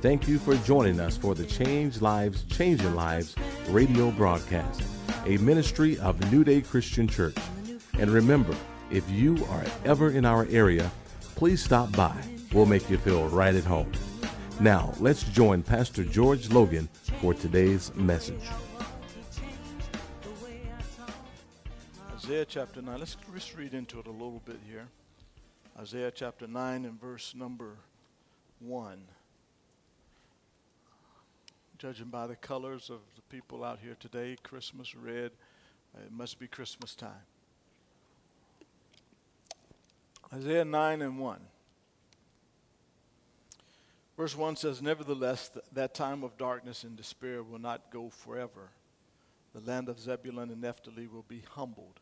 Thank you for joining us for the Change Lives, Changing Lives radio broadcast, a ministry of New Day Christian Church. And remember, if you are ever in our area, please stop by. We'll make you feel right at home. Now, let's join Pastor George Logan for today's message. Isaiah chapter 9. Let's just read into it a little bit here. Isaiah chapter 9 and verse number 1. Judging by the colors of the people out here today, Christmas red, uh, it must be Christmas time. Isaiah 9 and 1. Verse 1 says, Nevertheless, th- that time of darkness and despair will not go forever. The land of Zebulun and Naphtali will be humbled.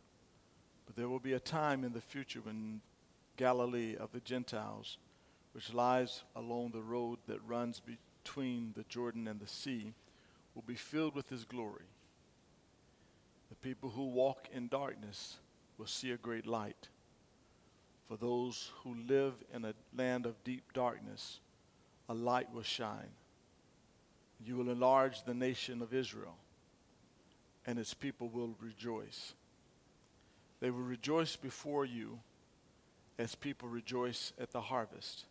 But there will be a time in the future when Galilee of the Gentiles, which lies along the road that runs between the Jordan and the sea, will be filled with his glory. The people who walk in darkness will see a great light. For those who live in a land of deep darkness, a light will shine. You will enlarge the nation of Israel, and its people will rejoice. They will rejoice before you as people rejoice at the harvest,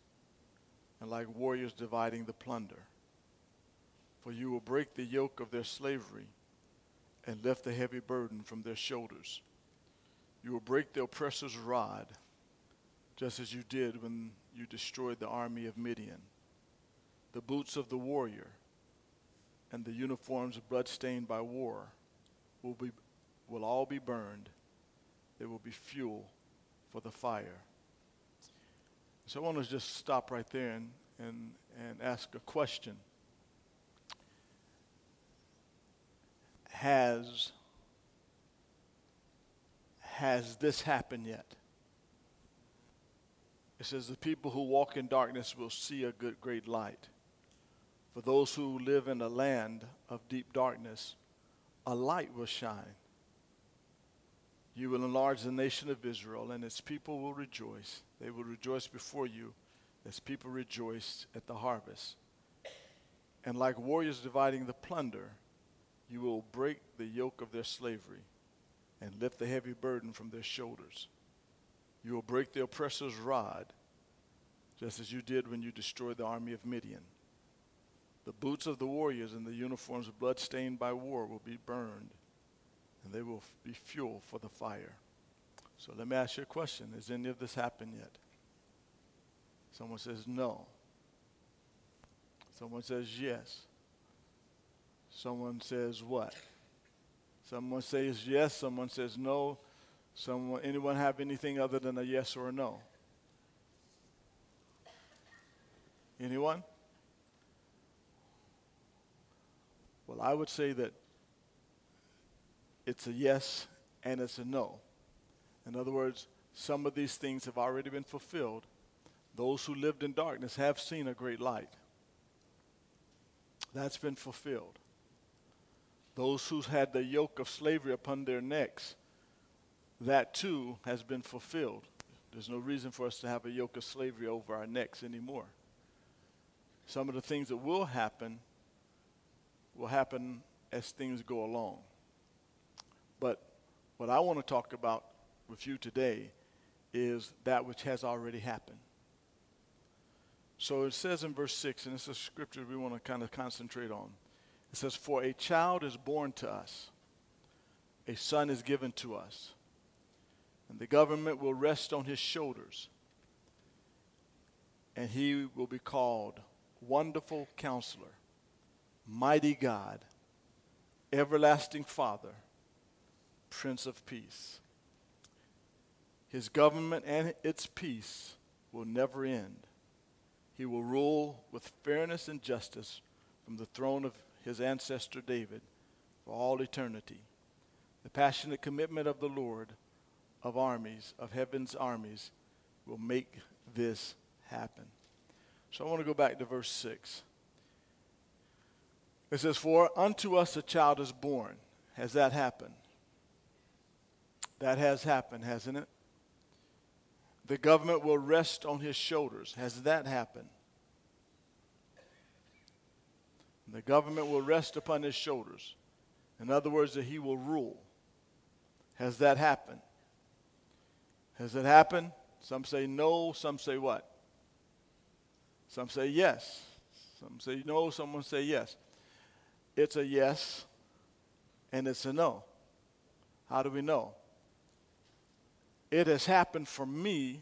and like warriors dividing the plunder. For you will break the yoke of their slavery and lift the heavy burden from their shoulders. You will break the oppressor's rod, just as you did when you destroyed the army of Midian. The boots of the warrior and the uniforms bloodstained by war will, be, will all be burned. They will be fuel for the fire. So I want to just stop right there and, and, and ask a question. Has, has this happened yet? It says, The people who walk in darkness will see a good, great light. For those who live in a land of deep darkness, a light will shine. You will enlarge the nation of Israel, and its people will rejoice. They will rejoice before you as people rejoice at the harvest. And like warriors dividing the plunder, you will break the yoke of their slavery and lift the heavy burden from their shoulders. You will break the oppressor's rod, just as you did when you destroyed the army of Midian. The boots of the warriors and the uniforms bloodstained by war will be burned and they will be fuel for the fire. So let me ask you a question Has any of this happened yet? Someone says no. Someone says yes. Someone says what? Someone says yes, someone says no. Someone anyone have anything other than a yes or a no? Anyone? Well, I would say that it's a yes and it's a no. In other words, some of these things have already been fulfilled. Those who lived in darkness have seen a great light. That's been fulfilled. Those who had the yoke of slavery upon their necks, that too has been fulfilled. There's no reason for us to have a yoke of slavery over our necks anymore. Some of the things that will happen will happen as things go along. But what I want to talk about with you today is that which has already happened. So it says in verse 6, and this is a scripture we want to kind of concentrate on. It says, For a child is born to us, a son is given to us, and the government will rest on his shoulders, and he will be called Wonderful Counselor, Mighty God, Everlasting Father Prince of Peace. His government and its peace will never end. He will rule with fairness and justice from the throne of his ancestor David for all eternity. The passionate commitment of the Lord of armies, of heaven's armies, will make this happen. So I want to go back to verse 6. It says, For unto us a child is born. Has that happened? That has happened, hasn't it? The government will rest on his shoulders. Has that happened? The government will rest upon his shoulders. In other words, that he will rule. Has that happened? Has it happened? Some say no, some say what? Some say yes. Some say no, someone say yes. It's a yes and it's a no. How do we know? It has happened for me,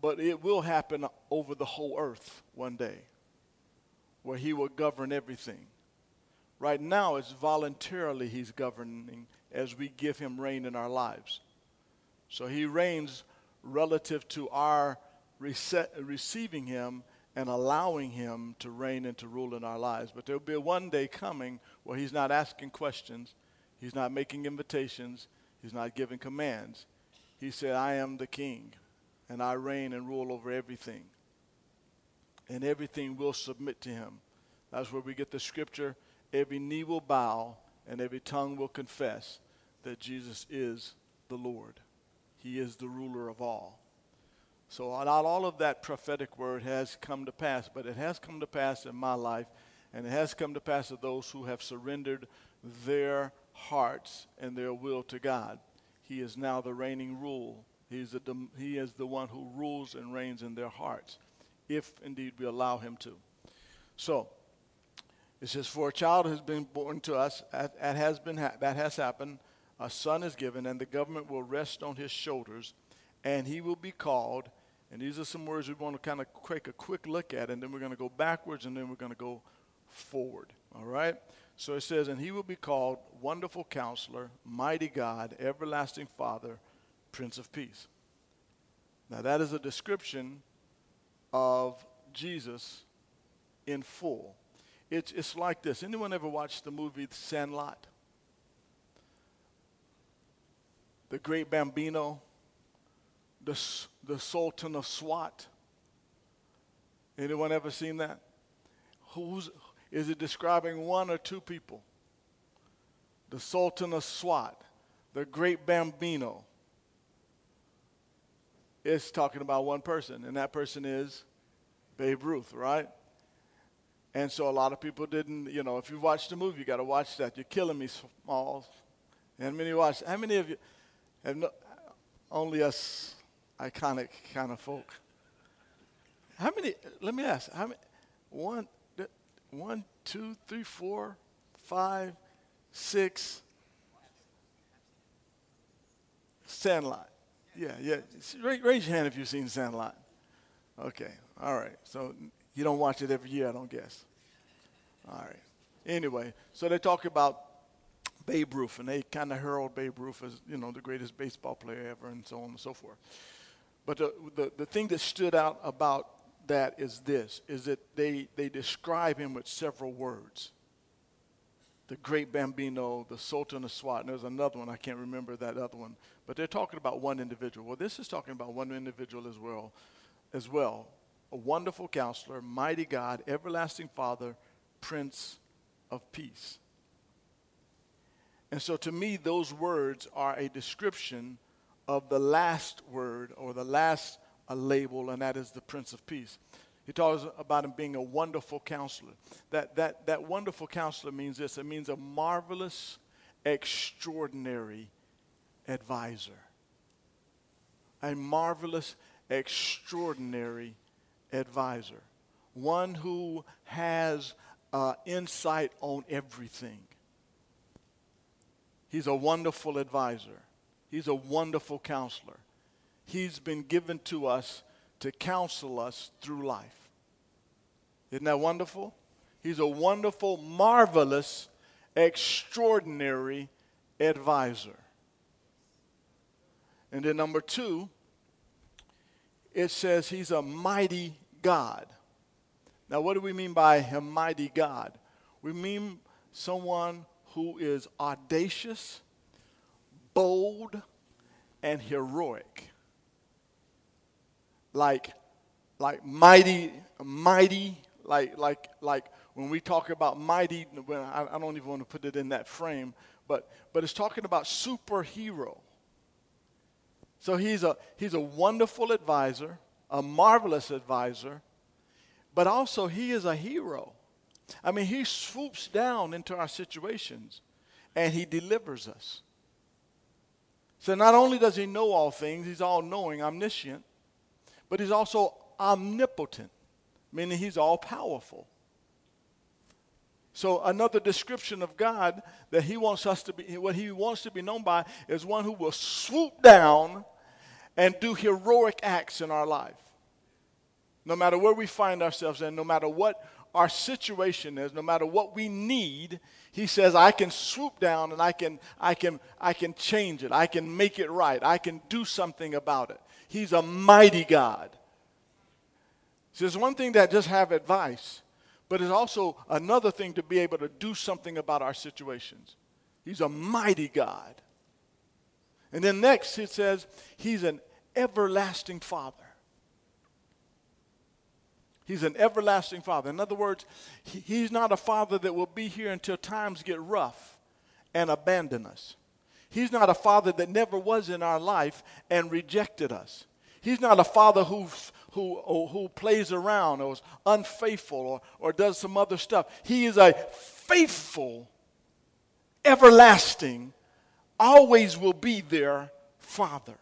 but it will happen over the whole earth one day where he will govern everything. Right now, it's voluntarily he's governing as we give him reign in our lives. So he reigns relative to our rece- receiving him and allowing him to reign and to rule in our lives. But there'll be one day coming where he's not asking questions, he's not making invitations, he's not giving commands. He said, I am the king, and I reign and rule over everything. And everything will submit to him. That's where we get the scripture every knee will bow and every tongue will confess that Jesus is the Lord. He is the ruler of all. So, not all of that prophetic word has come to pass, but it has come to pass in my life, and it has come to pass to those who have surrendered their hearts and their will to God. He is now the reigning rule. He's a, he is the one who rules and reigns in their hearts, if indeed we allow him to. So, it says, For a child has been born to us, that has, been ha- that has happened, a son is given, and the government will rest on his shoulders, and he will be called. And these are some words we want to kind of take a quick look at, and then we're going to go backwards, and then we're going to go forward. All right? So it says, And he will be called Wonderful Counselor, Mighty God, Everlasting Father, Prince of Peace. Now, that is a description of Jesus in full. It's, it's like this. Anyone ever watched the movie Sandlot? The Great Bambino, the, the Sultan of Swat. Anyone ever seen that? Who's, is it describing one or two people? The Sultan of Swat, the Great Bambino. It's talking about one person, and that person is Babe Ruth, right? And so a lot of people didn't, you know, if you watch the movie, you got to watch that. You're killing me, Smalls. And many watch. How many of you have no, only us iconic kind of folk? How many? Let me ask. How many? One, one, two, three, four, five, six. Sandlot. Yeah, yeah. Raise your hand if you've seen Sandlot. Okay, all right. So you don't watch it every year, I don't guess. All right. Anyway, so they talk about Babe Ruth, and they kind of herald Babe Ruth as, you know, the greatest baseball player ever, and so on and so forth. But the, the, the thing that stood out about that is this, is that they, they describe him with several words. The great Bambino, the Sultan of Swat, and there's another one, I can't remember that other one. But they're talking about one individual. Well, this is talking about one individual as well, as well a wonderful counselor, mighty God, everlasting Father, Prince of Peace. And so to me, those words are a description of the last word or the last a label, and that is the Prince of Peace. He talks about him being a wonderful counselor. That, that, that wonderful counselor means this it means a marvelous, extraordinary advisor. A marvelous, extraordinary advisor, one who has uh, insight on everything. He's a wonderful advisor. He's a wonderful counselor. He's been given to us to counsel us through life. Isn't that wonderful? He's a wonderful, marvelous, extraordinary advisor. And then, number two, it says he's a mighty God. Now, what do we mean by a mighty God? We mean someone who is audacious, bold, and heroic. Like, like mighty, mighty, like, like, like when we talk about mighty, I, I don't even want to put it in that frame, but, but it's talking about superhero. So he's a, he's a wonderful advisor, a marvelous advisor, but also he is a hero. I mean, he swoops down into our situations and he delivers us. So not only does he know all things, he's all knowing, omniscient, but he's also omnipotent, meaning he's all powerful. So another description of God that he wants us to be, what he wants to be known by, is one who will swoop down and do heroic acts in our life. No matter where we find ourselves and no matter what our situation is, no matter what we need, he says, I can swoop down and I can, I can, I can change it. I can make it right. I can do something about it. He's a mighty God. So it's one thing to just have advice. But it's also another thing to be able to do something about our situations. He's a mighty God. And then next it says, He's an everlasting Father. He's an everlasting Father. In other words, he, He's not a Father that will be here until times get rough and abandon us. He's not a Father that never was in our life and rejected us. He's not a Father who's who, who plays around or is unfaithful or, or does some other stuff. He is a faithful, everlasting, always will be there Father.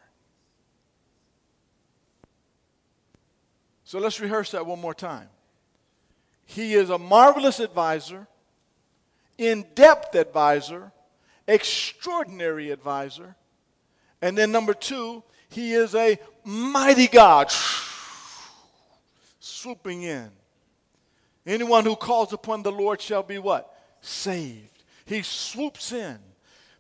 So let's rehearse that one more time. He is a marvelous advisor, in depth advisor, extraordinary advisor. And then, number two, he is a mighty God swooping in. Anyone who calls upon the Lord shall be what? Saved. He swoops in.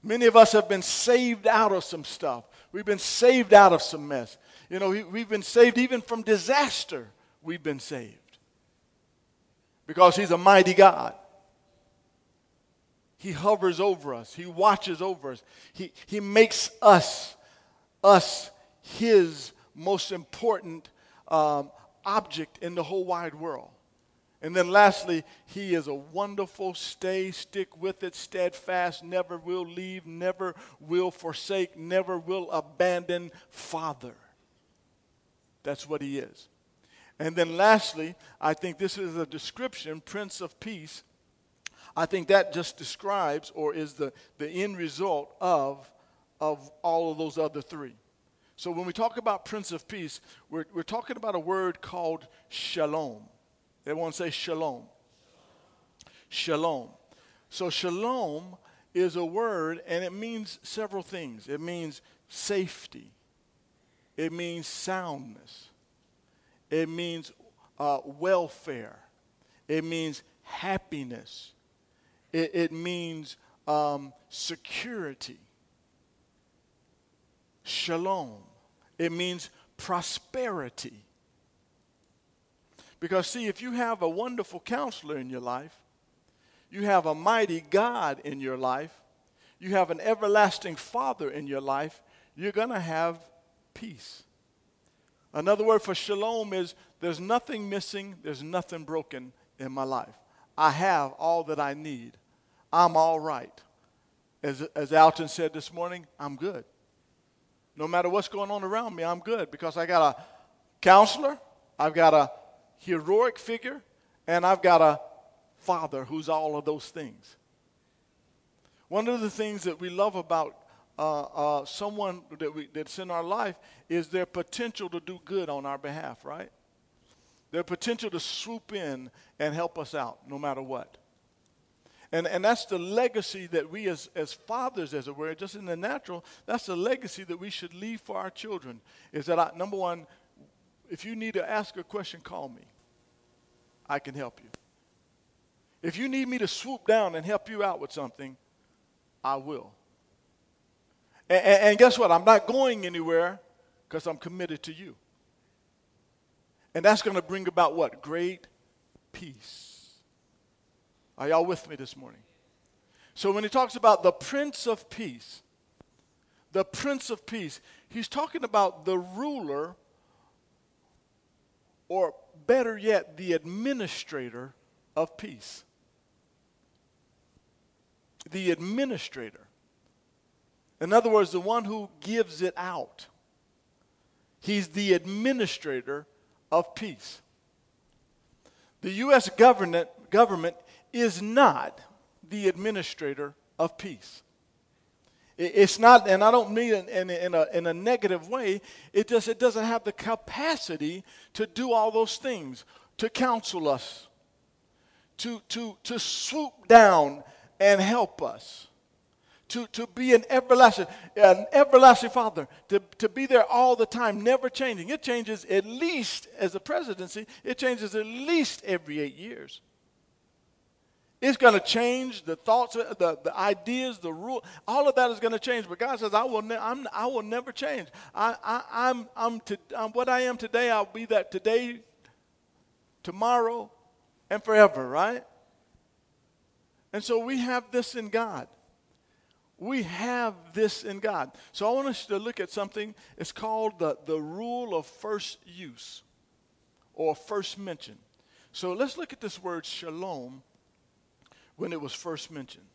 Many of us have been saved out of some stuff. We've been saved out of some mess. You know, we've been saved even from disaster. We've been saved. Because He's a mighty God. He hovers over us. He watches over us. He, he makes us, us, His most important um, object in the whole wide world. And then lastly, he is a wonderful, stay, stick with it, steadfast, never will leave, never will forsake, never will abandon Father. That's what he is. And then lastly, I think this is a description, Prince of Peace. I think that just describes or is the, the end result of, of all of those other three. So when we talk about Prince of Peace, we're, we're talking about a word called shalom. Everyone say shalom. Shalom. So shalom is a word and it means several things. It means safety. It means soundness. It means uh, welfare. It means happiness. It, it means um, security shalom. It means prosperity. Because, see, if you have a wonderful counselor in your life, you have a mighty God in your life, you have an everlasting Father in your life, you're going to have peace. Another word for shalom is there's nothing missing, there's nothing broken in my life. I have all that I need. I'm all right. As, as Alton said this morning, I'm good. No matter what's going on around me, I'm good because I got a counselor, I've got a heroic figure, and I've got a father who's all of those things. One of the things that we love about uh, uh, someone that we, that's in our life is their potential to do good on our behalf, right? Their potential to swoop in and help us out no matter what. And, and that's the legacy that we, as, as fathers, as it were, just in the natural, that's the legacy that we should leave for our children. Is that, I, number one, if you need to ask a question, call me. I can help you. If you need me to swoop down and help you out with something, I will. And, and, and guess what? I'm not going anywhere because I'm committed to you. And that's going to bring about what? Great peace. Are y'all with me this morning? So when he talks about the Prince of Peace, the Prince of Peace, he's talking about the ruler, or better yet, the administrator of peace. The administrator. In other words, the one who gives it out. He's the administrator of peace. The U.S. government, government is not the administrator of peace. It's not, and I don't mean it in, in, a, in a negative way, it, just, it doesn't have the capacity to do all those things, to counsel us, to, to, to swoop down and help us to, to be an everlasting, an everlasting father, to, to be there all the time, never changing. It changes at least, as a presidency, it changes at least every eight years. It's going to change the thoughts, the, the ideas, the rule. All of that is going to change. But God says, I will, ne- I'm, I will never change. I, I, I'm, I'm, to, I'm what I am today. I'll be that today, tomorrow, and forever, right? And so we have this in God. We have this in God. So I want us to look at something. It's called the, the rule of first use or first mention. So let's look at this word shalom when it was first mentioned.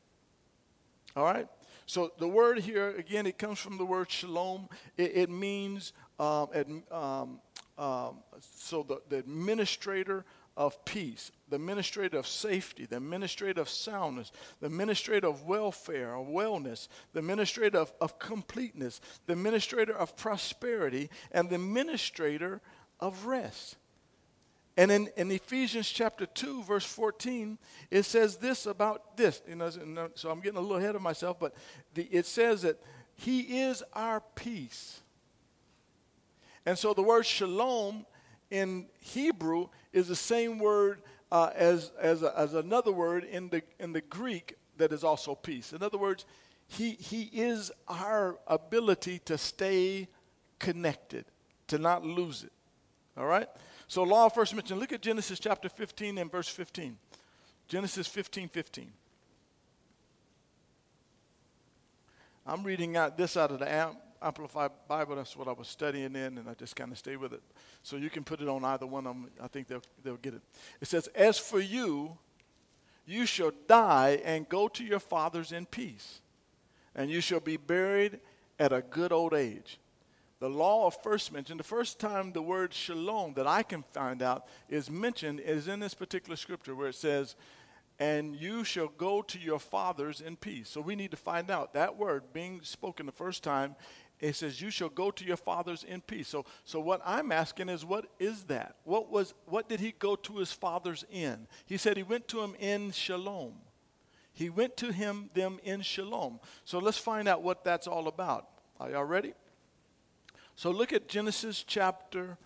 All right? So the word here, again, it comes from the word shalom. It, it means, um, um, um, so the, the administrator of peace, the administrator of safety, the administrator of soundness, the administrator of welfare or wellness, the administrator of, of completeness, the administrator of prosperity, and the administrator of rest. And in, in Ephesians chapter 2, verse 14, it says this about this. So I'm getting a little ahead of myself, but the, it says that He is our peace. And so the word shalom in Hebrew is the same word uh, as, as, as another word in the, in the Greek that is also peace. In other words, he, he is our ability to stay connected, to not lose it. All right? So, law first mentioned, Look at Genesis chapter 15 and verse 15. Genesis 15 15. I'm reading out this out of the Amplified Bible. That's what I was studying in, and I just kind of stay with it. So you can put it on either one of them. I think they'll, they'll get it. It says, As for you, you shall die and go to your fathers in peace, and you shall be buried at a good old age. The law of first mention, the first time the word shalom that I can find out is mentioned is in this particular scripture where it says, and you shall go to your fathers in peace. So we need to find out that word being spoken the first time it says you shall go to your fathers in peace. So so what i'm asking is what is that? What was what did he go to his fathers in? He said he went to him in shalom. He went to him them in shalom. So let's find out what that's all about. Are y'all ready so look at genesis chapter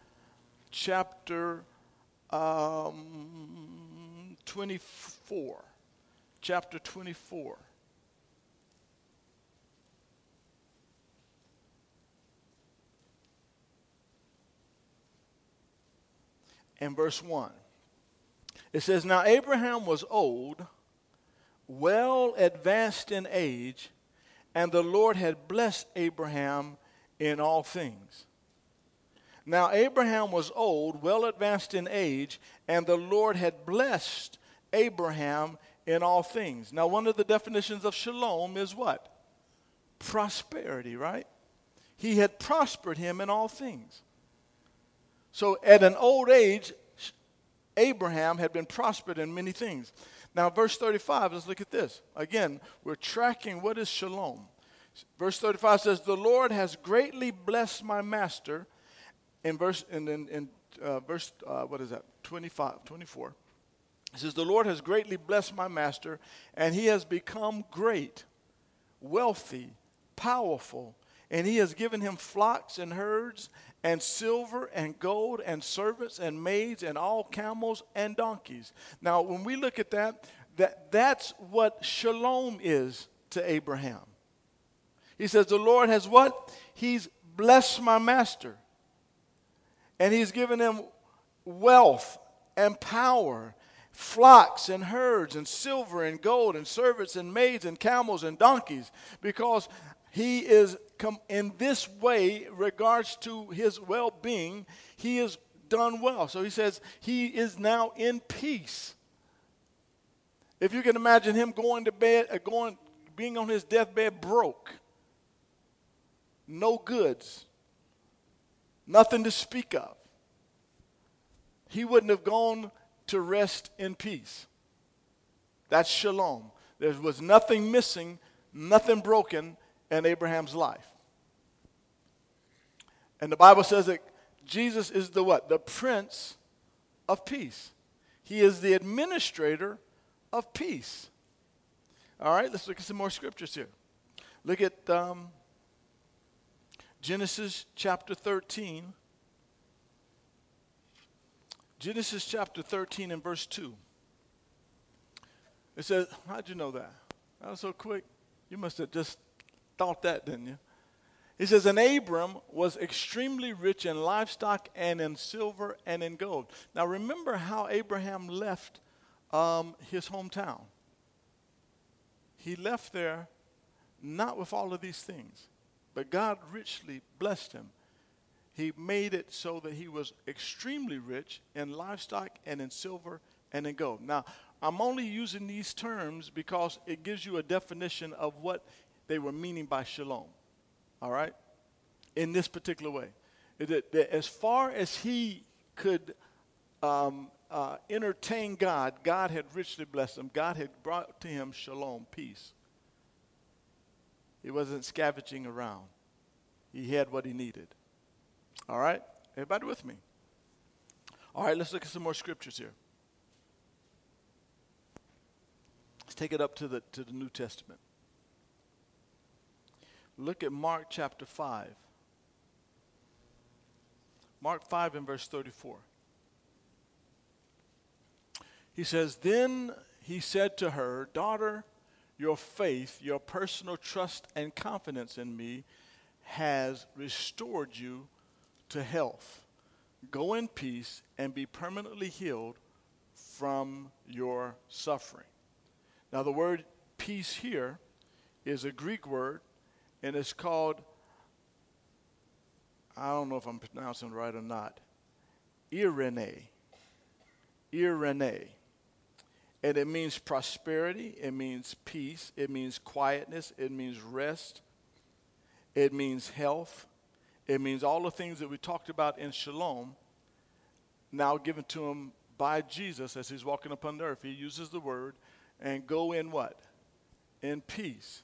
chapter um, 24 chapter 24 and verse 1. It says, Now Abraham was old, well advanced in age, and the Lord had blessed Abraham in all things. Now Abraham was old, well advanced in age, and the Lord had blessed Abraham in all things. Now, one of the definitions of shalom is what? Prosperity, right? He had prospered him in all things. So at an old age, Abraham had been prospered in many things. Now, verse 35, let's look at this. Again, we're tracking what is shalom. Verse 35 says, The Lord has greatly blessed my master. In verse, in, in, in uh, verse, uh, what is that? 25, 24. It says, The Lord has greatly blessed my master, and he has become great, wealthy, powerful, and he has given him flocks and herds and silver and gold and servants and maids and all camels and donkeys. Now, when we look at that, that that's what shalom is to Abraham. He says, The Lord has what? He's blessed my master. And he's given him wealth and power, flocks and herds and silver and gold and servants and maids and camels and donkeys, because he is in this way regards to his well-being he has done well so he says he is now in peace if you can imagine him going to bed uh, going being on his deathbed broke no goods nothing to speak of he wouldn't have gone to rest in peace That's shalom. There was nothing missing, nothing broken in Abraham's life. And the Bible says that Jesus is the what? The Prince of Peace. He is the administrator of peace. All right, let's look at some more scriptures here. Look at um, Genesis chapter 13. Genesis chapter 13 and verse 2. It says, How'd you know that? That was so quick. You must have just thought that, didn't you? He says, And Abram was extremely rich in livestock and in silver and in gold. Now remember how Abraham left um, his hometown. He left there not with all of these things, but God richly blessed him. He made it so that he was extremely rich in livestock and in silver and in gold. Now, I'm only using these terms because it gives you a definition of what they were meaning by shalom. All right? In this particular way. As far as he could um, uh, entertain God, God had richly blessed him. God had brought to him shalom, peace. He wasn't scavenging around, he had what he needed. All right? Everybody with me? All right, let's look at some more scriptures here. Let's take it up to the, to the New Testament. Look at Mark chapter 5. Mark 5 and verse 34. He says, Then he said to her, Daughter, your faith, your personal trust and confidence in me has restored you to health. Go in peace and be permanently healed from your suffering. Now, the word peace here is a Greek word, and it's called, I don't know if I'm pronouncing it right or not, Irene. Irene. And it means prosperity, it means peace, it means quietness, it means rest, it means health, it means all the things that we talked about in Shalom, now given to him by Jesus as he's walking upon the earth. He uses the word and go in what? In peace.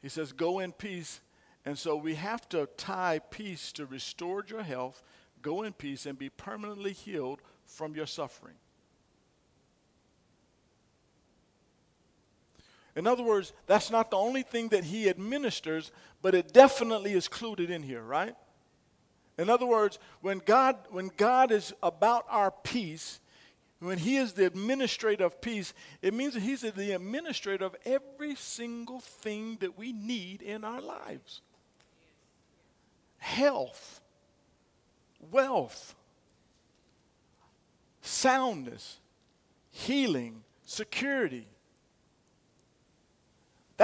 He says, go in peace. And so we have to tie peace to restore your health, go in peace, and be permanently healed from your suffering. In other words, that's not the only thing that he administers, but it definitely is included in here, right? In other words, when God, when God is about our peace, when he is the administrator of peace, it means that he's the administrator of every single thing that we need in our lives health, wealth, soundness, healing, security.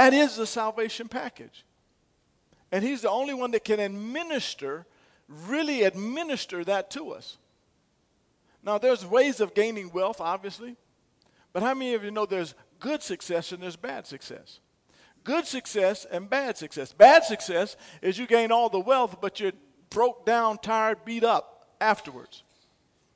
That is the salvation package. And he's the only one that can administer, really administer that to us. Now, there's ways of gaining wealth, obviously, but how many of you know there's good success and there's bad success? Good success and bad success. Bad success is you gain all the wealth, but you're broke down, tired, beat up afterwards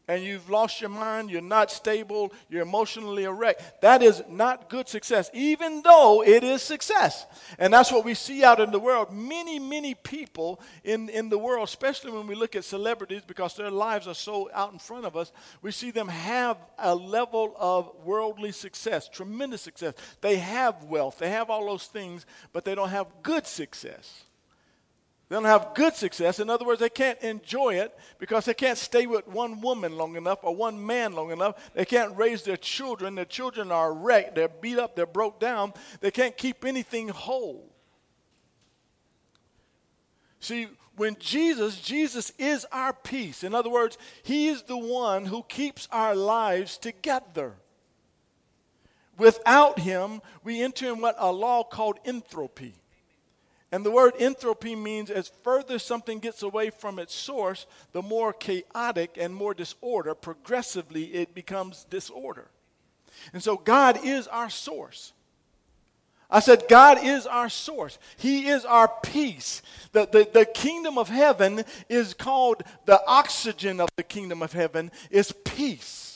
and you've lost your mind, you're not stable, you're emotionally erect. That is not good success, even though it is success. And that's what we see out in the world. Many, many people in, in the world, especially when we look at celebrities, because their lives are so out in front of us, we see them have a level of worldly success, tremendous success. They have wealth, they have all those things, but they don't have good success. They don't have good success. In other words, they can't enjoy it because they can't stay with one woman long enough or one man long enough. They can't raise their children. Their children are wrecked. They're beat up. They're broke down. They can't keep anything whole. See, when Jesus, Jesus is our peace. In other words, He is the one who keeps our lives together. Without Him, we enter in what a law called entropy. And the word entropy means as further something gets away from its source, the more chaotic and more disorder, progressively it becomes disorder. And so God is our source. I said, God is our source. He is our peace. The, the, the kingdom of heaven is called the oxygen of the kingdom of heaven is peace.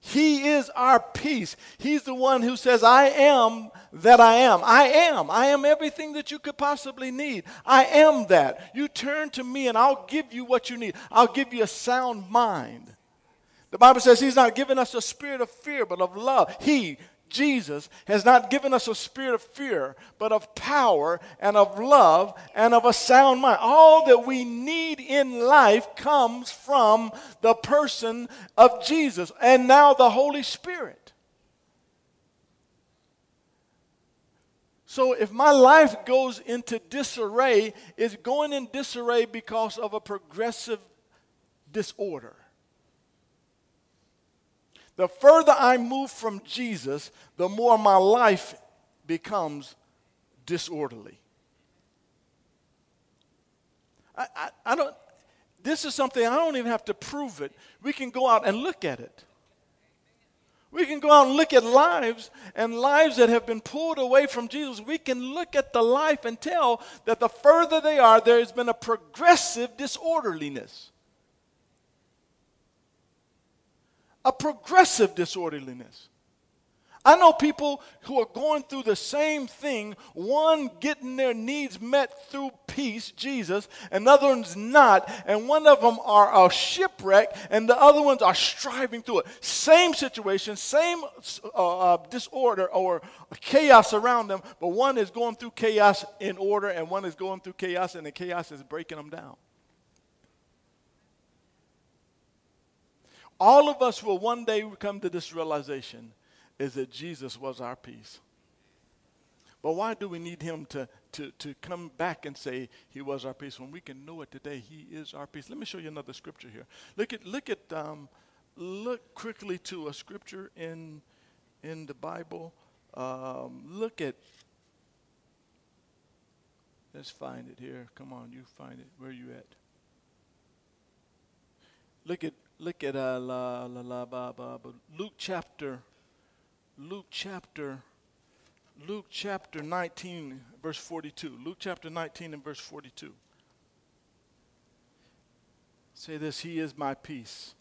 He is our peace. He's the one who says, I am that I am. I am. I am everything that you could possibly need. I am that. You turn to me and I'll give you what you need. I'll give you a sound mind. The Bible says He's not giving us a spirit of fear, but of love. He, Jesus has not given us a spirit of fear, but of power and of love and of a sound mind. All that we need in life comes from the person of Jesus and now the Holy Spirit. So if my life goes into disarray, it's going in disarray because of a progressive disorder. The further I move from Jesus, the more my life becomes disorderly. I, I, I, don't, this is something I don't even have to prove it. We can go out and look at it. We can go out and look at lives and lives that have been pulled away from Jesus. We can look at the life and tell that the further they are, there has been a progressive disorderliness. A progressive disorderliness. I know people who are going through the same thing, one getting their needs met through peace, Jesus, and other ones not, and one of them are a shipwreck, and the other ones are striving through it. Same situation, same uh, uh, disorder or chaos around them, but one is going through chaos in order, and one is going through chaos, and the chaos is breaking them down. All of us will one day come to this realization is that Jesus was our peace. But why do we need him to, to, to come back and say he was our peace when we can know it today? He is our peace. Let me show you another scripture here. Look at look at um, look quickly to a scripture in in the Bible. Um, look at let's find it here. Come on, you find it. Where are you at? Look at look at uh, la, la, la, ba, ba, ba. Luke chapter, Luke chapter, Luke chapter 19, verse 42. Luke chapter 19 and verse 42. Say this He is my peace.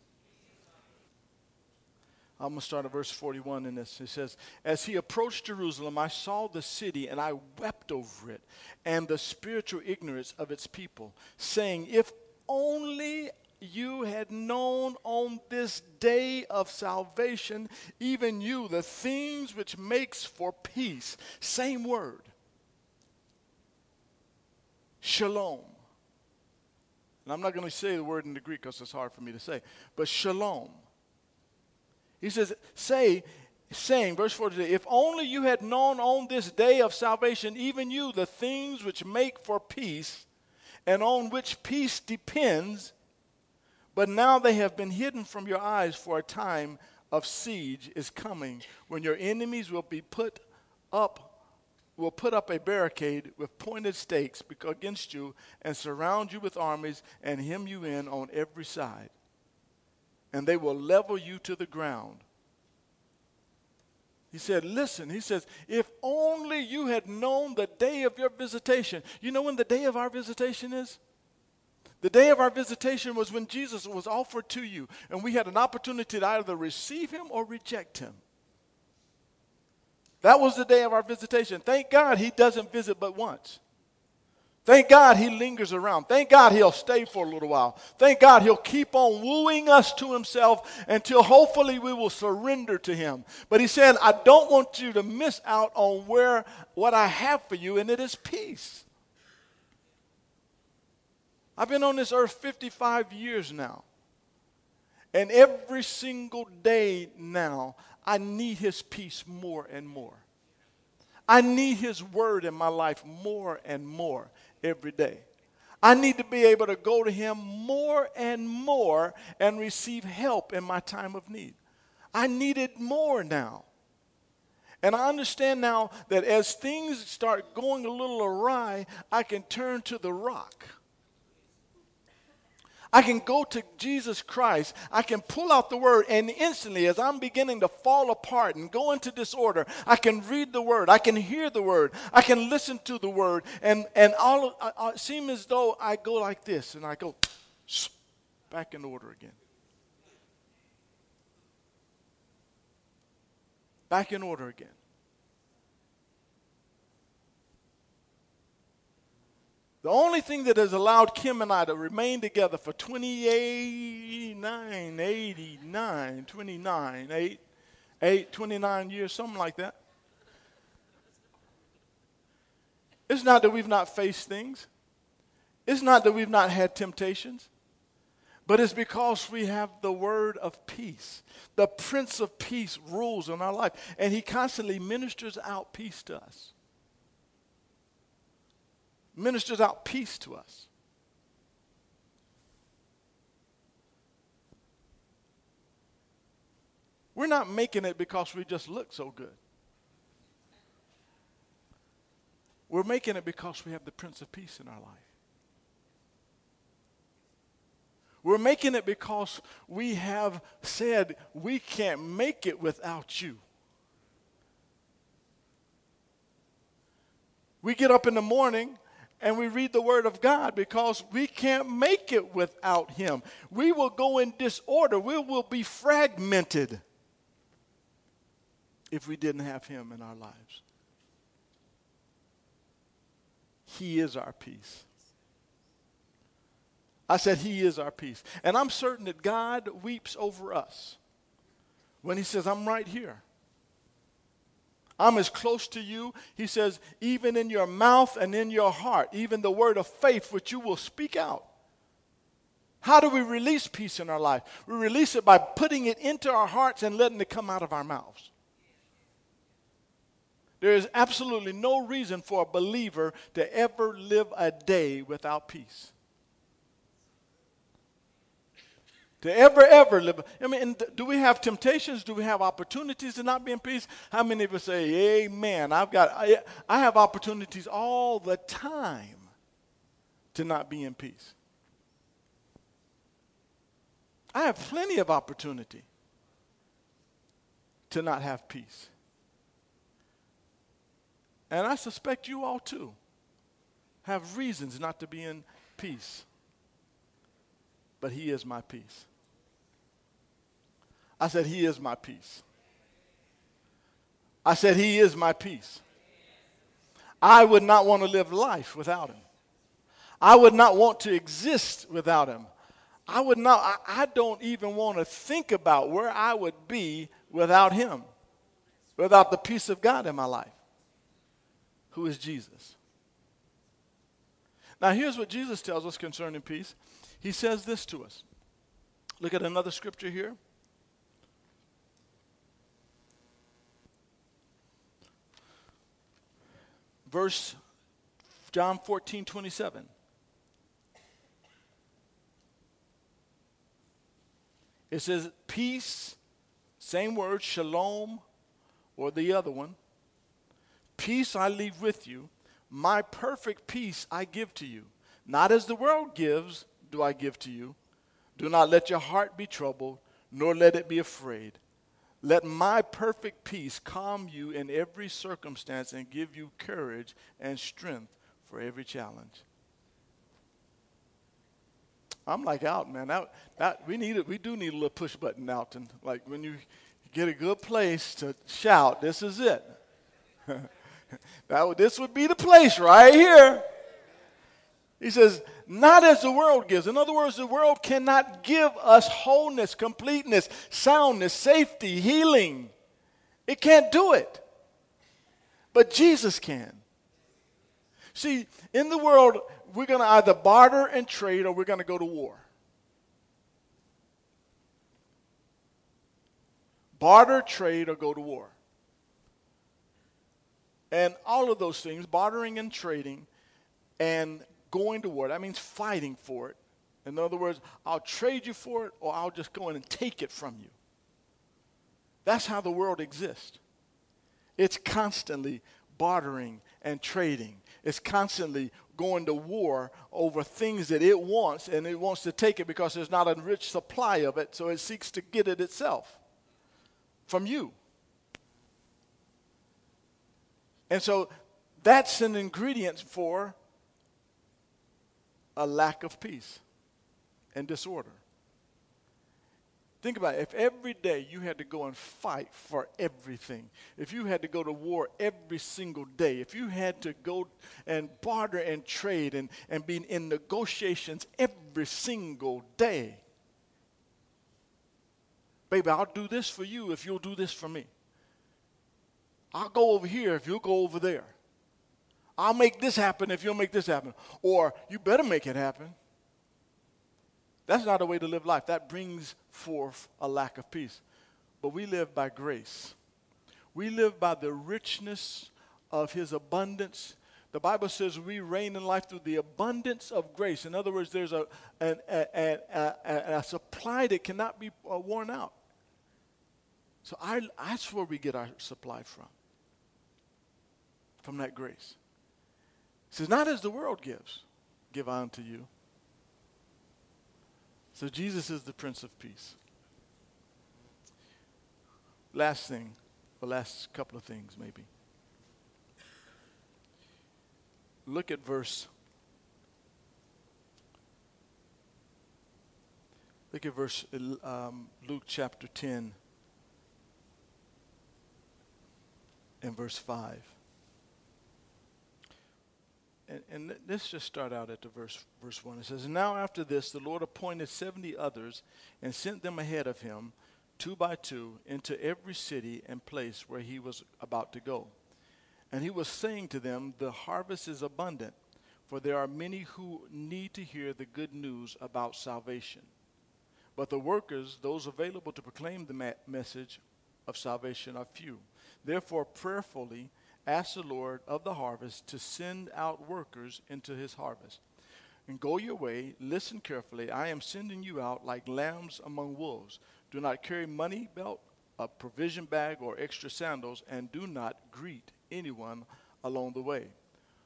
I'm going to start at verse 41 in this. It says, As he approached Jerusalem, I saw the city and I wept over it and the spiritual ignorance of its people, saying, If only you had known on this day of salvation, even you, the things which makes for peace. Same word. Shalom. And I'm not going to say the word in the Greek because it's hard for me to say, but shalom. He says, say, saying, verse 42, if only you had known on this day of salvation, even you, the things which make for peace, and on which peace depends, but now they have been hidden from your eyes for a time of siege is coming when your enemies will be put up will put up a barricade with pointed stakes against you and surround you with armies and hem you in on every side and they will level you to the ground he said, Listen, he says, if only you had known the day of your visitation. You know when the day of our visitation is? The day of our visitation was when Jesus was offered to you, and we had an opportunity to either receive him or reject him. That was the day of our visitation. Thank God he doesn't visit but once. Thank God he lingers around. Thank God he'll stay for a little while. Thank God he'll keep on wooing us to himself until hopefully we will surrender to him. But he said, I don't want you to miss out on where what I have for you, and it is peace. I've been on this earth 55 years now. And every single day now, I need His peace more and more. I need His word in my life more and more every day. I need to be able to go to Him more and more and receive help in my time of need. I need it more now. And I understand now that as things start going a little awry, I can turn to the rock. I can go to Jesus Christ. I can pull out the word, and instantly, as I'm beginning to fall apart and go into disorder, I can read the word. I can hear the word. I can listen to the word. And, and all of, I, seem as though I go like this, and I go back in order again. back in order again. The only thing that has allowed Kim and I to remain together for 29, 89, 29, 8, 8 29 years, something like that. It's not that we've not faced things. It's not that we've not had temptations. But it's because we have the word of peace. The Prince of Peace rules in our life, and he constantly ministers out peace to us ministers out peace to us. We're not making it because we just look so good. We're making it because we have the Prince of Peace in our life. We're making it because we have said we can't make it without you. We get up in the morning and we read the Word of God because we can't make it without Him. We will go in disorder, we will be fragmented if we didn't have Him in our lives. He is our peace. I said, He is our peace. And I'm certain that God weeps over us when He says, I'm right here. I'm as close to you. He says, even in your mouth and in your heart, even the word of faith which you will speak out. How do we release peace in our life? We release it by putting it into our hearts and letting it come out of our mouths. There is absolutely no reason for a believer to ever live a day without peace. To ever, ever live. I mean, do we have temptations? Do we have opportunities to not be in peace? How many of us say, Amen? I've got, I, I have opportunities all the time to not be in peace. I have plenty of opportunity to not have peace. And I suspect you all too have reasons not to be in peace. But He is my peace. I said, He is my peace. I said, He is my peace. I would not want to live life without Him. I would not want to exist without Him. I would not, I, I don't even want to think about where I would be without Him, without the peace of God in my life, who is Jesus. Now, here's what Jesus tells us concerning peace. He says this to us. Look at another scripture here. Verse John 14, 27. It says, Peace, same word, shalom, or the other one. Peace I leave with you. My perfect peace I give to you. Not as the world gives, do I give to you. Do not let your heart be troubled, nor let it be afraid. Let my perfect peace calm you in every circumstance and give you courage and strength for every challenge. I'm like out, man. That, that we need it. We do need a little push button out, and like when you get a good place to shout, this is it. that, this would be the place right here. He says, not as the world gives. In other words, the world cannot give us wholeness, completeness, soundness, safety, healing. It can't do it. But Jesus can. See, in the world, we're going to either barter and trade or we're going to go to war. Barter, trade, or go to war. And all of those things, bartering and trading, and going to war. That means fighting for it. In other words, I'll trade you for it or I'll just go in and take it from you. That's how the world exists. It's constantly bartering and trading. It's constantly going to war over things that it wants, and it wants to take it because there's not a rich supply of it, so it seeks to get it itself from you. And so that's an ingredient for a lack of peace and disorder. Think about it. If every day you had to go and fight for everything, if you had to go to war every single day, if you had to go and barter and trade and, and be in negotiations every single day, baby, I'll do this for you if you'll do this for me. I'll go over here if you'll go over there. I'll make this happen if you'll make this happen. Or you better make it happen. That's not a way to live life. That brings forth a lack of peace. But we live by grace. We live by the richness of His abundance. The Bible says we reign in life through the abundance of grace. In other words, there's a, a, a, a, a supply that cannot be uh, worn out. So I, that's where we get our supply from, from that grace. Says, Not as the world gives, give I unto you. So Jesus is the Prince of Peace. Last thing, the last couple of things maybe. Look at verse. Look at verse um, Luke chapter 10 and verse 5 and, and let's just start out at the verse, verse 1. It says, Now after this, the Lord appointed 70 others and sent them ahead of him, two by two, into every city and place where he was about to go. And he was saying to them, The harvest is abundant, for there are many who need to hear the good news about salvation. But the workers, those available to proclaim the ma- message of salvation, are few. Therefore, prayerfully, ask the Lord of the harvest to send out workers into his harvest. And go your way, listen carefully. I am sending you out like lambs among wolves. Do not carry money belt, a provision bag, or extra sandals, and do not greet anyone along the way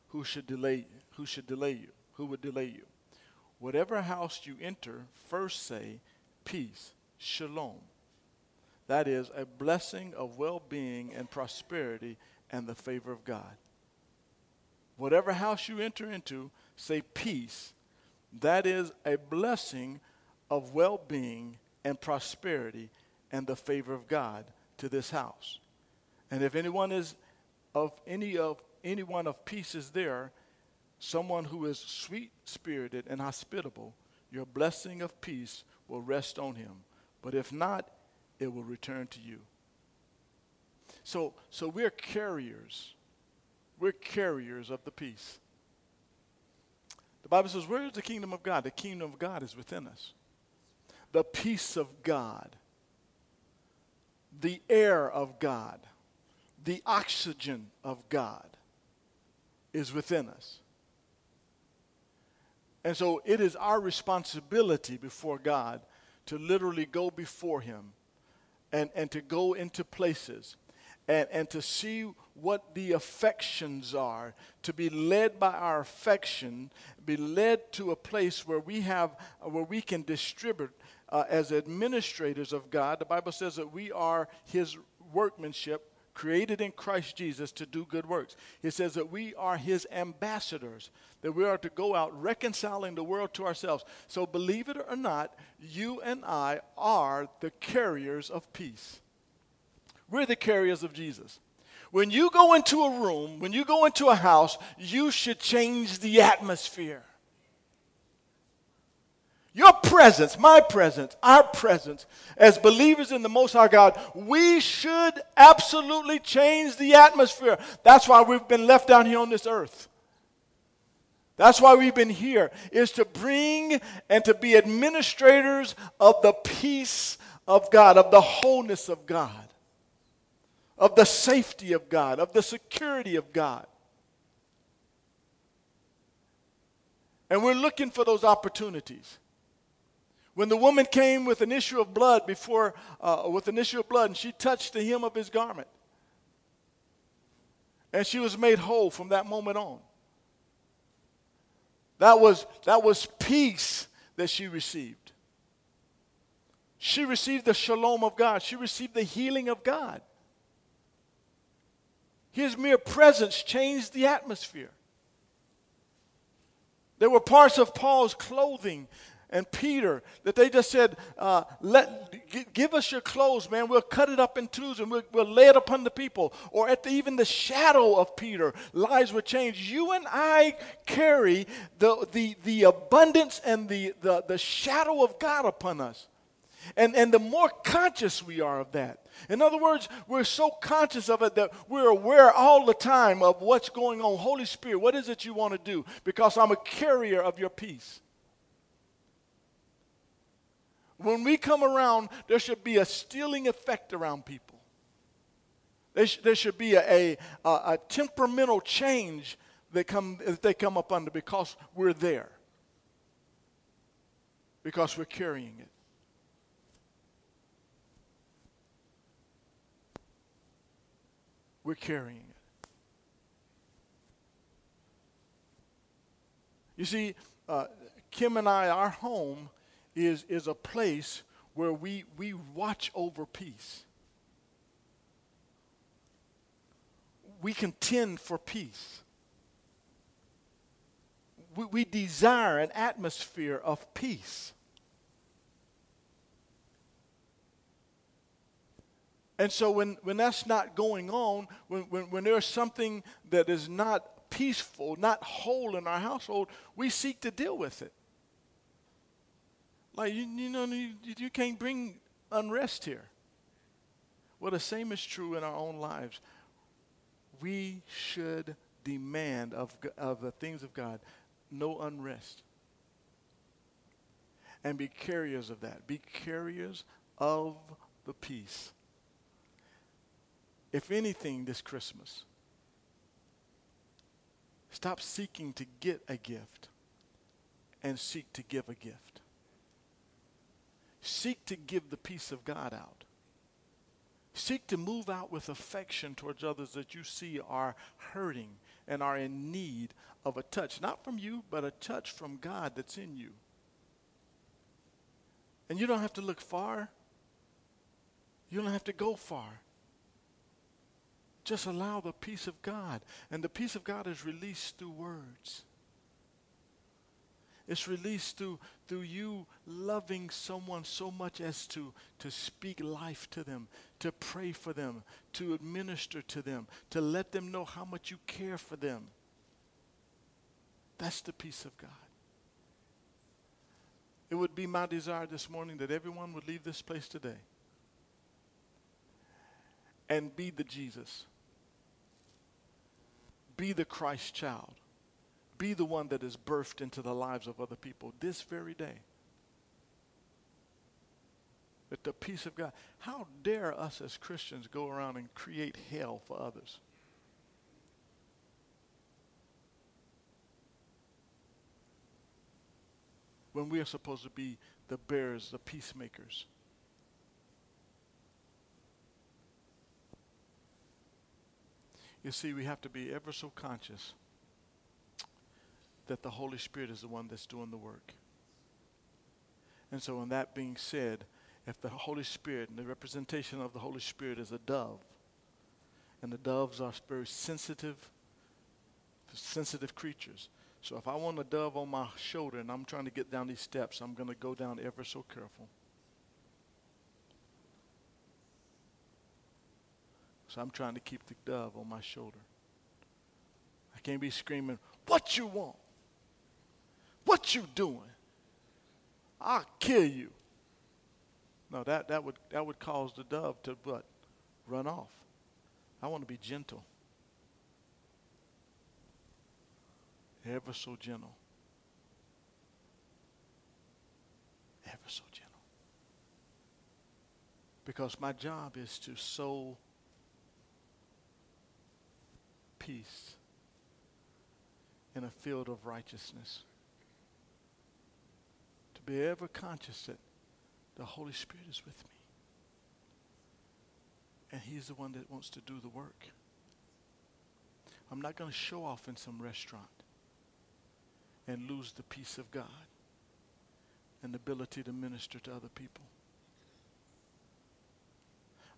who should delay who should delay you, who would delay you. Whatever house you enter, first say, Peace, Shalom. That is a blessing of well being and prosperity and the favor of God. Whatever house you enter into, say peace. That is a blessing of well being and prosperity and the favor of God to this house. And if anyone is of any of anyone of peace is there, someone who is sweet spirited and hospitable, your blessing of peace will rest on him. But if not, it will return to you. So, so we're carriers. We're carriers of the peace. The Bible says, Where is the kingdom of God? The kingdom of God is within us. The peace of God, the air of God, the oxygen of God is within us. And so it is our responsibility before God to literally go before Him and, and to go into places and, and to see what the affections are, to be led by our affection, be led to a place where we have, where we can distribute uh, as administrators of God. The Bible says that we are His workmanship, created in Christ Jesus to do good works. It says that we are His ambassadors, that we are to go out reconciling the world to ourselves. So, believe it or not, you and I are the carriers of peace. We're the carriers of Jesus. When you go into a room, when you go into a house, you should change the atmosphere. Your presence, my presence, our presence as believers in the Most High God, we should absolutely change the atmosphere. That's why we've been left down here on this earth. That's why we've been here, is to bring and to be administrators of the peace of God, of the wholeness of God of the safety of God, of the security of God. And we're looking for those opportunities. When the woman came with an issue of blood before, uh, with an issue of blood, and she touched the hem of his garment, and she was made whole from that moment on. That was, that was peace that she received. She received the shalom of God. She received the healing of God. His mere presence changed the atmosphere. There were parts of Paul's clothing and Peter that they just said, uh, "Let g- give us your clothes, man. We'll cut it up in twos and we'll, we'll lay it upon the people." Or at the, even the shadow of Peter, lives were changed. You and I carry the the the abundance and the the, the shadow of God upon us. And, and the more conscious we are of that. In other words, we're so conscious of it that we're aware all the time of what's going on. Holy Spirit, what is it you want to do? Because I'm a carrier of your peace. When we come around, there should be a stealing effect around people. There, sh- there should be a, a, a temperamental change that, come, that they come up under because we're there, because we're carrying it. We're carrying it. You see, uh, Kim and I, our home is, is a place where we, we watch over peace. We contend for peace. We, we desire an atmosphere of peace. And so when, when that's not going on, when, when, when there's something that is not peaceful, not whole in our household, we seek to deal with it. Like, you, you know, you, you can't bring unrest here. Well, the same is true in our own lives. We should demand of, of the things of God no unrest. And be carriers of that. Be carriers of the peace. If anything, this Christmas, stop seeking to get a gift and seek to give a gift. Seek to give the peace of God out. Seek to move out with affection towards others that you see are hurting and are in need of a touch, not from you, but a touch from God that's in you. And you don't have to look far. You don't have to go far. Just allow the peace of God. And the peace of God is released through words. It's released through, through you loving someone so much as to, to speak life to them, to pray for them, to administer to them, to let them know how much you care for them. That's the peace of God. It would be my desire this morning that everyone would leave this place today and be the Jesus be the Christ child. Be the one that is birthed into the lives of other people this very day. That the peace of God. How dare us as Christians go around and create hell for others? When we are supposed to be the bearers, the peacemakers. You see, we have to be ever so conscious that the Holy Spirit is the one that's doing the work. And so, in that being said, if the Holy Spirit and the representation of the Holy Spirit is a dove, and the doves are very sensitive, sensitive creatures. So if I want a dove on my shoulder and I'm trying to get down these steps, I'm going to go down ever so careful. So I'm trying to keep the dove on my shoulder. I can't be screaming, What you want? What you doing? I'll kill you. No, that, that would that would cause the dove to what? Run off. I want to be gentle. Ever so gentle. Ever so gentle. Because my job is to sow peace in a field of righteousness. To be ever conscious that the Holy Spirit is with me. And He's the one that wants to do the work. I'm not going to show off in some restaurant and lose the peace of God and the ability to minister to other people.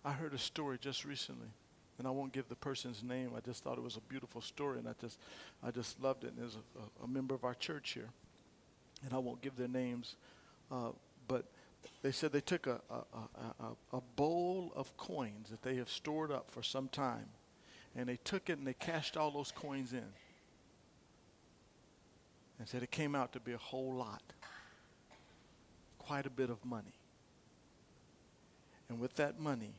I heard a story just recently and I won't give the person's name. I just thought it was a beautiful story, and I just, I just loved it. And there's a, a member of our church here, and I won't give their names, Uh, but they said they took a, a, a, a, bowl of coins that they have stored up for some time, and they took it and they cashed all those coins in. And said it came out to be a whole lot, quite a bit of money. And with that money,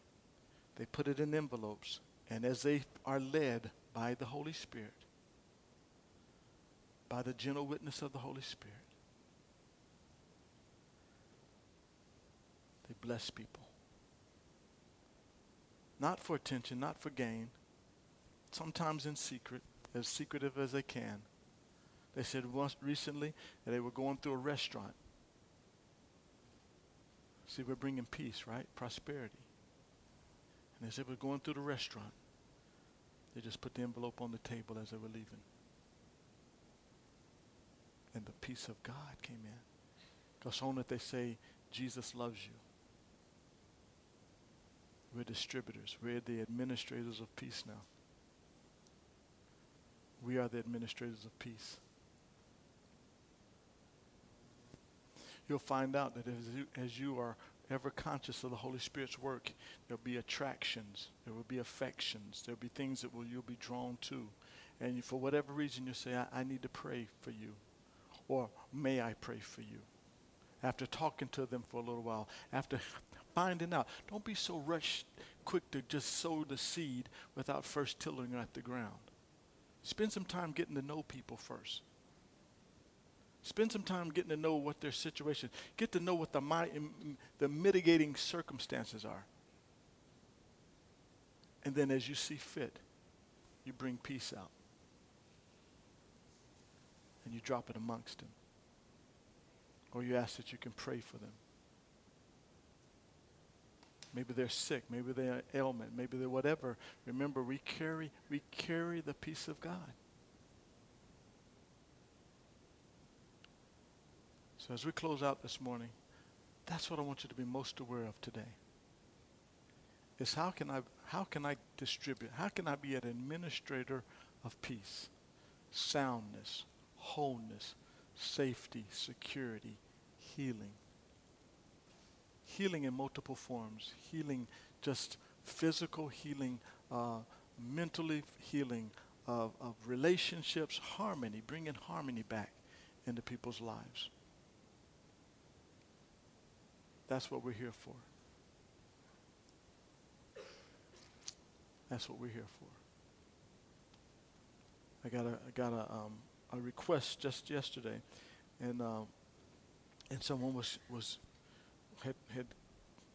they put it in envelopes, and as they are led by the Holy Spirit, by the gentle witness of the Holy Spirit, they bless people. Not for attention, not for gain, sometimes in secret, as secretive as they can. They said once recently that they were going through a restaurant. See, we're bringing peace, right? Prosperity. And as they were going through the restaurant, they just put the envelope on the table as they were leaving. And the peace of God came in. Because on it they say, Jesus loves you. We're distributors. We're the administrators of peace now. We are the administrators of peace. You'll find out that as you, as you are ever conscious of the Holy Spirit's work, there'll be attractions, there will be affections, there'll be things that will, you'll be drawn to. And for whatever reason, you say, I, I need to pray for you. Or may I pray for you? After talking to them for a little while, after finding out, don't be so rushed, quick to just sow the seed without first tilling at the ground. Spend some time getting to know people first. Spend some time getting to know what their situation, get to know what the, the mitigating circumstances are. And then as you see fit, you bring peace out. And you drop it amongst them. Or you ask that you can pray for them. Maybe they're sick. Maybe they're ailment. Maybe they're whatever. Remember, we carry, we carry the peace of God. So as we close out this morning, that's what I want you to be most aware of today. Is how can I how can I distribute? How can I be an administrator of peace, soundness, wholeness, safety, security, healing? Healing in multiple forms. Healing just physical healing, uh, mentally healing of, of relationships, harmony, bringing harmony back into people's lives. That's what we're here for. That's what we're here for. I got a I got a um, a request just yesterday, and uh, and someone was was had had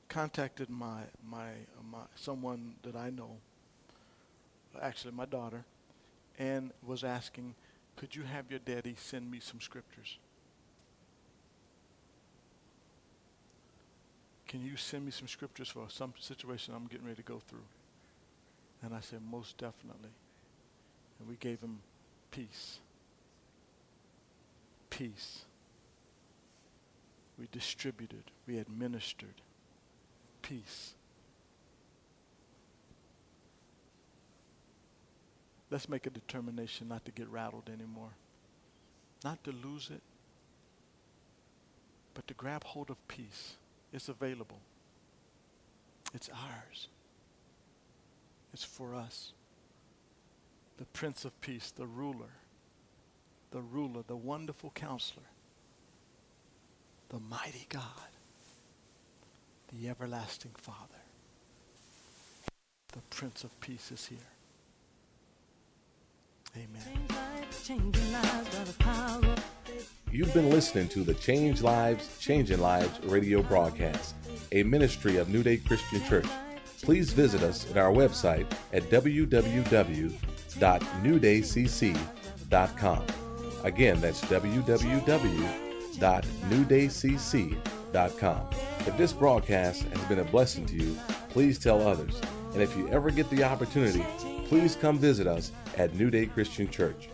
contacted my my my someone that I know, actually my daughter, and was asking, could you have your daddy send me some scriptures? Can you send me some scriptures for some situation I'm getting ready to go through? And I said, Most definitely. And we gave him peace. Peace. We distributed, we administered peace. Let's make a determination not to get rattled anymore, not to lose it, but to grab hold of peace. It's available. It's ours. It's for us. The Prince of Peace, the ruler, the ruler, the wonderful counselor, the mighty God, the everlasting Father. The Prince of Peace is here. Amen. You've been listening to the Change Lives, Changing Lives radio broadcast, a ministry of New Day Christian Church. Please visit us at our website at www.newdaycc.com. Again, that's www.newdaycc.com. If this broadcast has been a blessing to you, please tell others. And if you ever get the opportunity, please come visit us at New Day Christian Church.